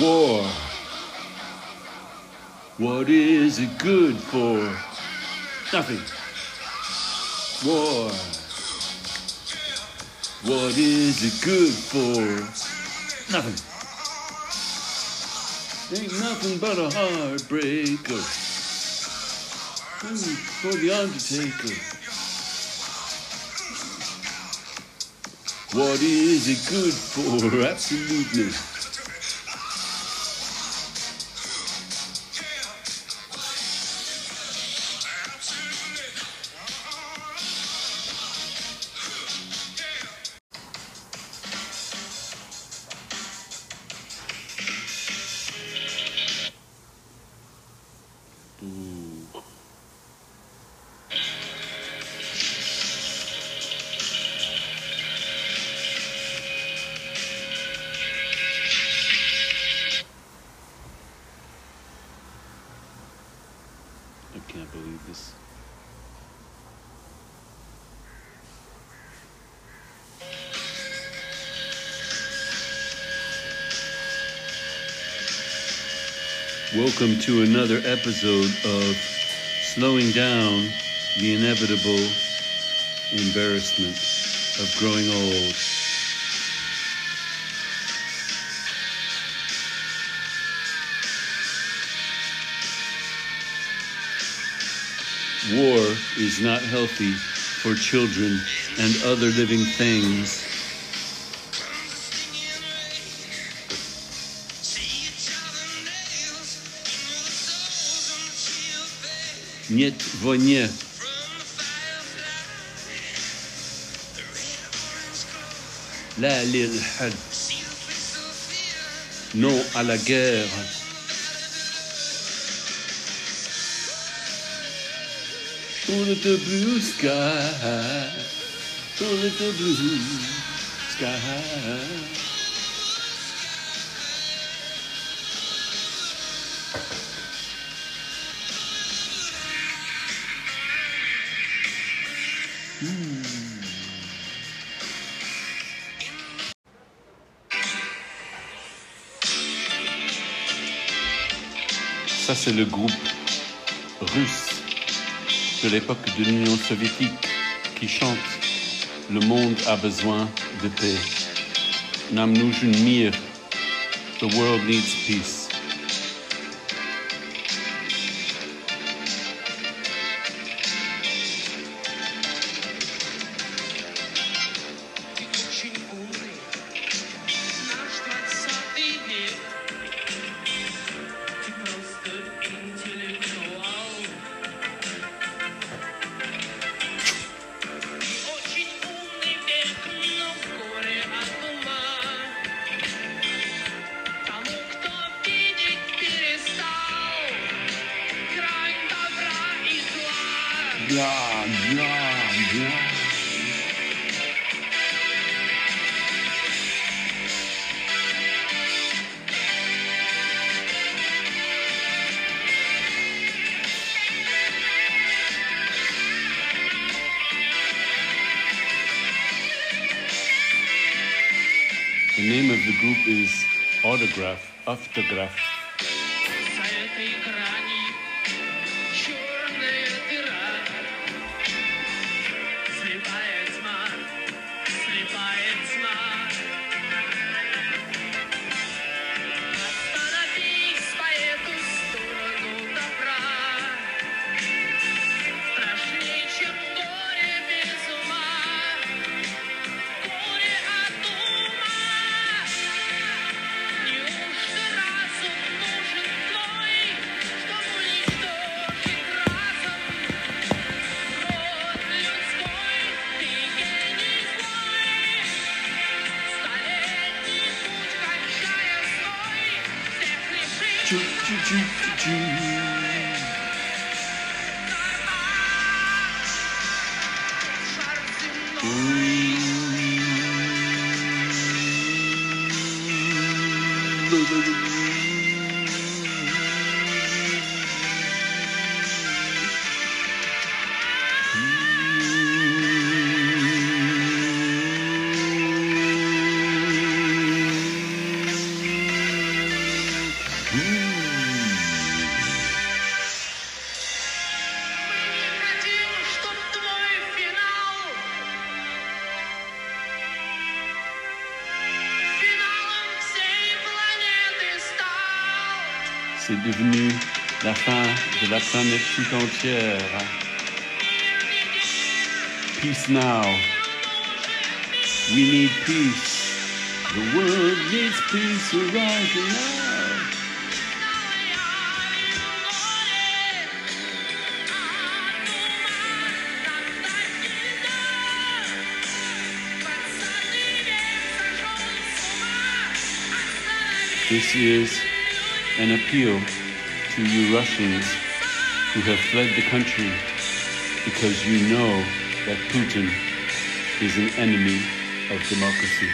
War. What is it good for? Nothing. War. What is it good for? Nothing. Ain't nothing but a heartbreaker. Ooh, For the Undertaker. What is it good for? Absolutely. Welcome to another episode of Slowing Down the Inevitable Embarrassment of Growing Old. War is not healthy for children and other living things. Нет войне. لا للحد. Non à la guerre. Pour the blue sky. Pour the blue sky. C'est le groupe russe de l'époque de l'Union soviétique qui chante Le monde a besoin de paix. Namnujun Mir. The world needs peace. God, God, God. The name of the group is Autograph, Autograph. my fine. C'est devenu la fin de la planète tout entière. Peace now. We need peace. The world needs peace right now. This is an appeal to you Russians who have fled the country because you know that Putin is an enemy of democracy.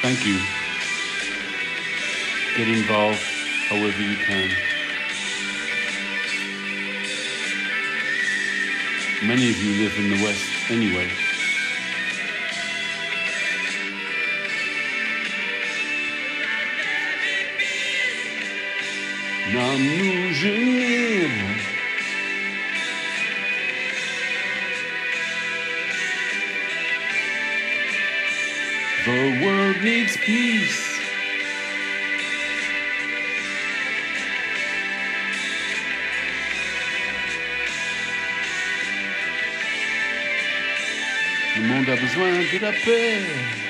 Thank you. Get involved however you can. Many of you live in the West anyway. N'allons-nous jamais The world needs peace. Le monde a besoin de la paix.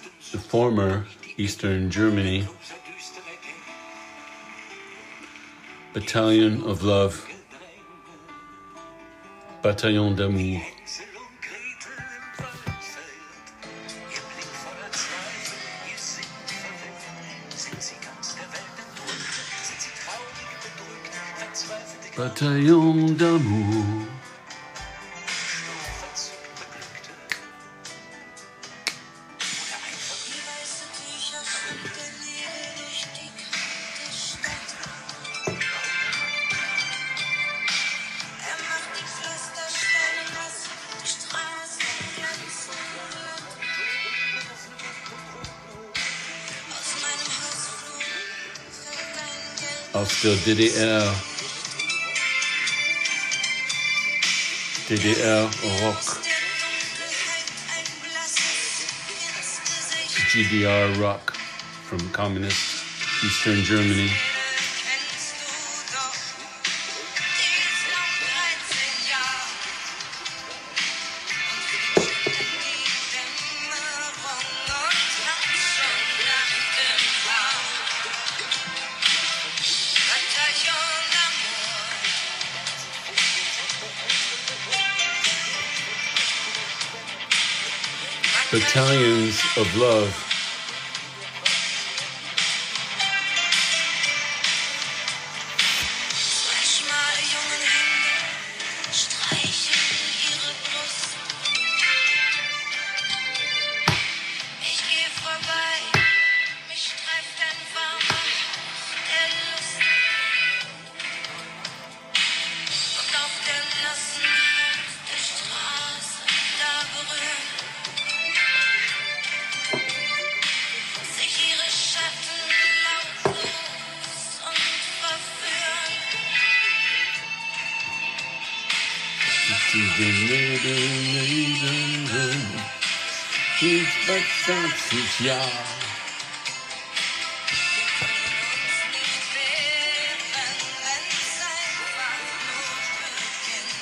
the former Eastern Germany. Battalion of Love, Bataillon d'Amour. Hänsel und Aus der DDR. DDR Rock. GDR Rock from communist Eastern Germany. Battalions of Love. Ist was 20 Jahre. nicht wären, wenn's einfach nur beginnt.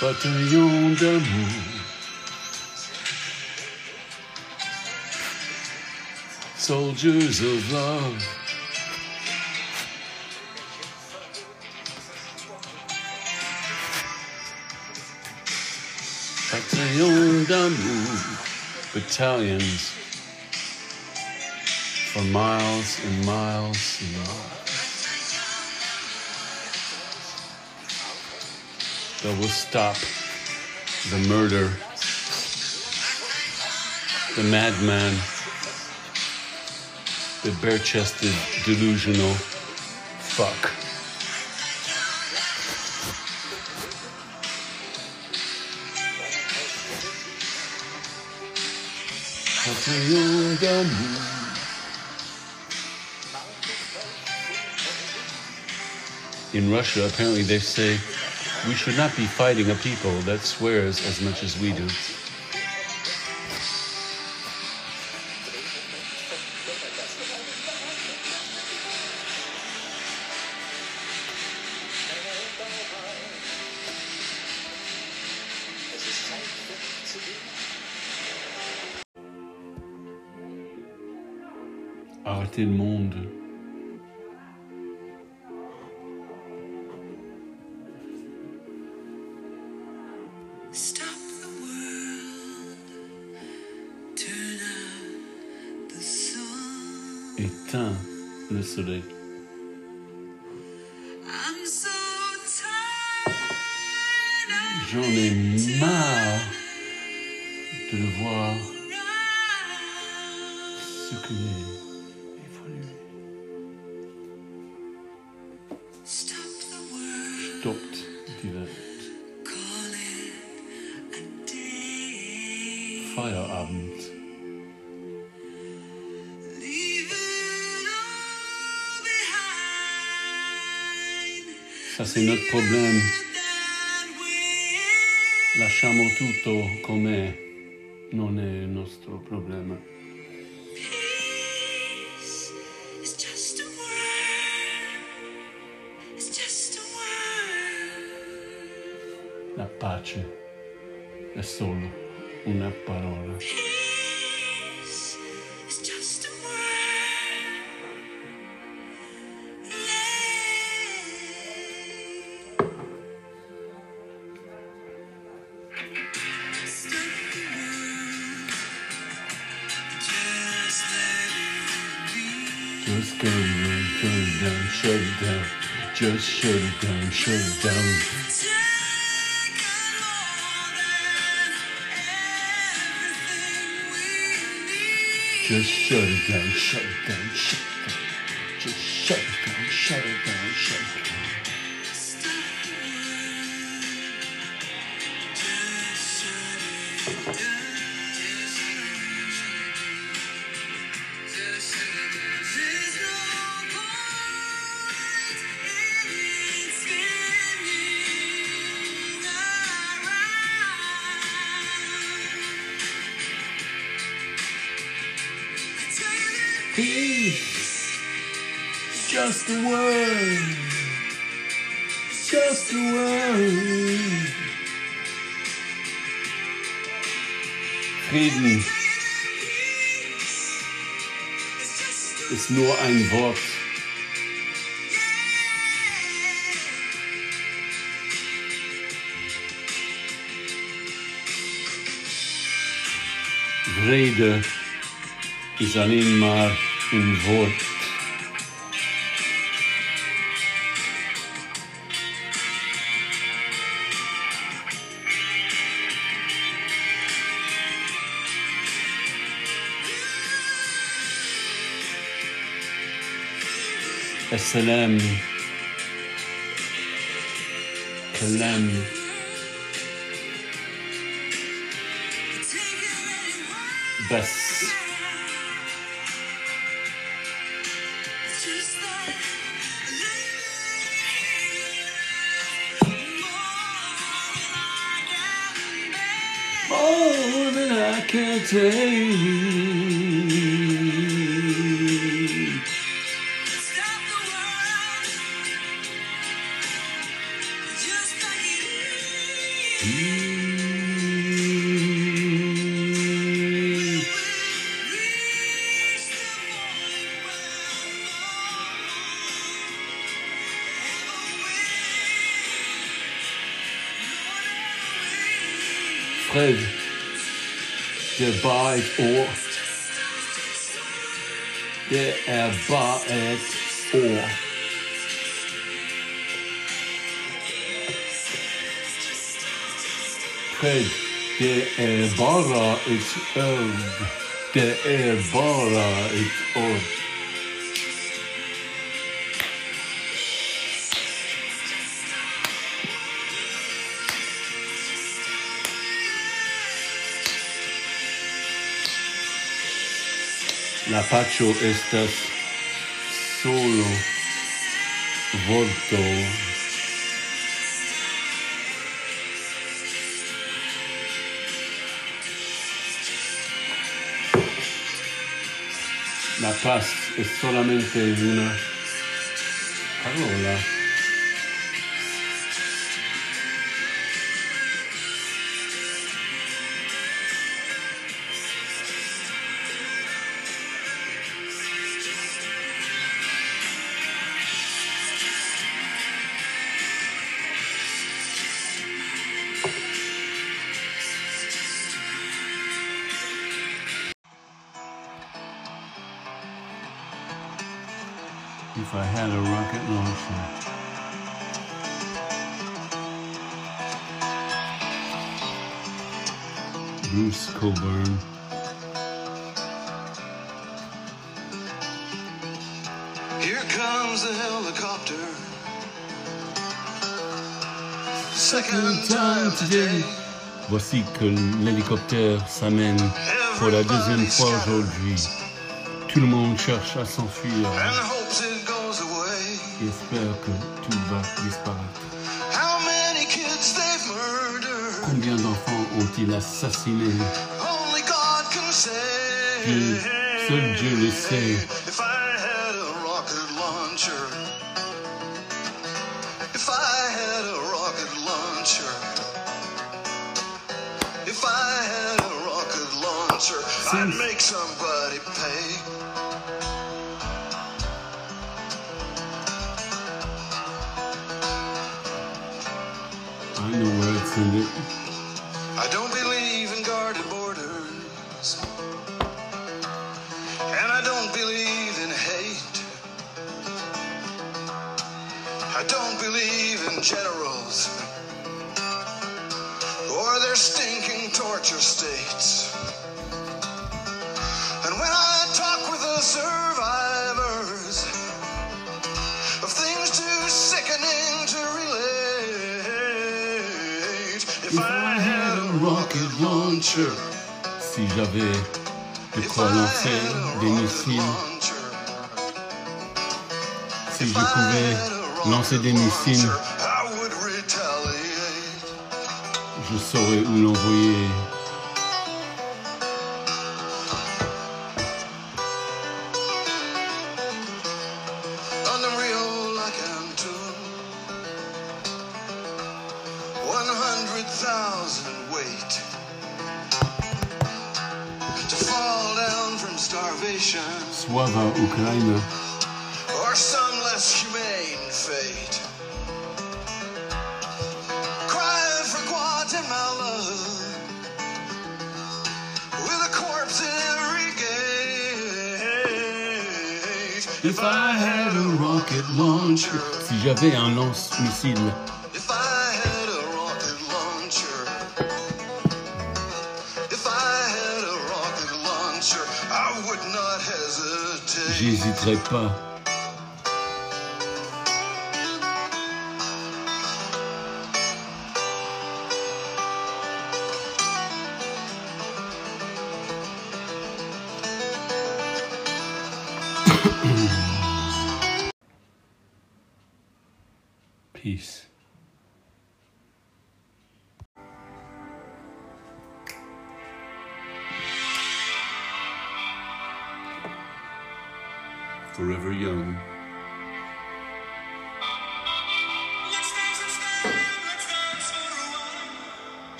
Bataillon. Soldiers of love. Bataillon d'amour. Battalions for miles and miles and miles. That will stop the murder, the madman, the bare chested, delusional fuck. In Russia, apparently they say we should not be fighting a people that swears as much as we do. arrêter le monde. Éteins le soleil. J'en ai marre de le voir Feierabend. Um, Ça c'est notre problème. Lasciamo tutto com'è, non è il nostro problema. La pace è solo una parola. Just a word. Stop the world. Just let it be. Go shut it down, shut it down. Just shut it down, shut it down. Just shut it down, shut it down, shut it down. Just shut it down, shut it down, shut it down. Just word. It's just a word. Frieden ist nur ein Wort. Vrede is alleen maar een woord. Kalem, Kalem, Bas. More than I can take. Oor. Det er bare et år. Fred, det er bare et ord. Det er bare et ord. La pacho estas solo vorto. La paz es solamente una parola. Bruce Coburn. Here comes the helicopter. Second time today. Voici que l'hélicoptère s'amène pour la deuxième fois aujourd'hui. Tout le monde cherche à s'enfuir And hopes it goes away. et espère que tout va disparaître. How many kids they've murdered. Combien d'enfants ont-ils assassinés Only God can say. Dieu, seul Dieu le sait. If I had a rocket launcher. If I had a rocket launcher. If I had a rocket launcher, I'd make somebody pay. I don't believe in guarded borders. And I don't believe in hate. I don't believe in generals or their stinking torture states. And when I talk with the survivors rocket launcher, si j'avais de quoi lancer des missiles, si je pouvais lancer des missiles, je saurais où l'envoyer. Thousand weight to fall down from starvation. Sława Ukraina, or some less humane fate. Crying for Guatemala. With a corpse in every gate. If I had a rocket launcher, si j'avais un lance-missile, J'hésiterai pas.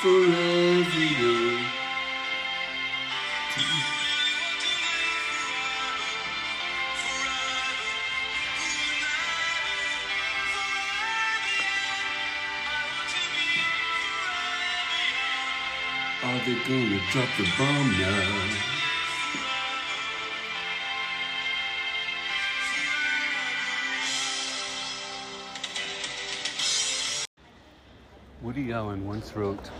Forever. Are they gonna drop the bomb now? Woody Allen once wrote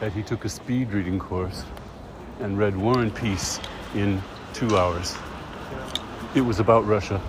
that he took a speed reading course and read War and Peace in two hours. It was about Russia.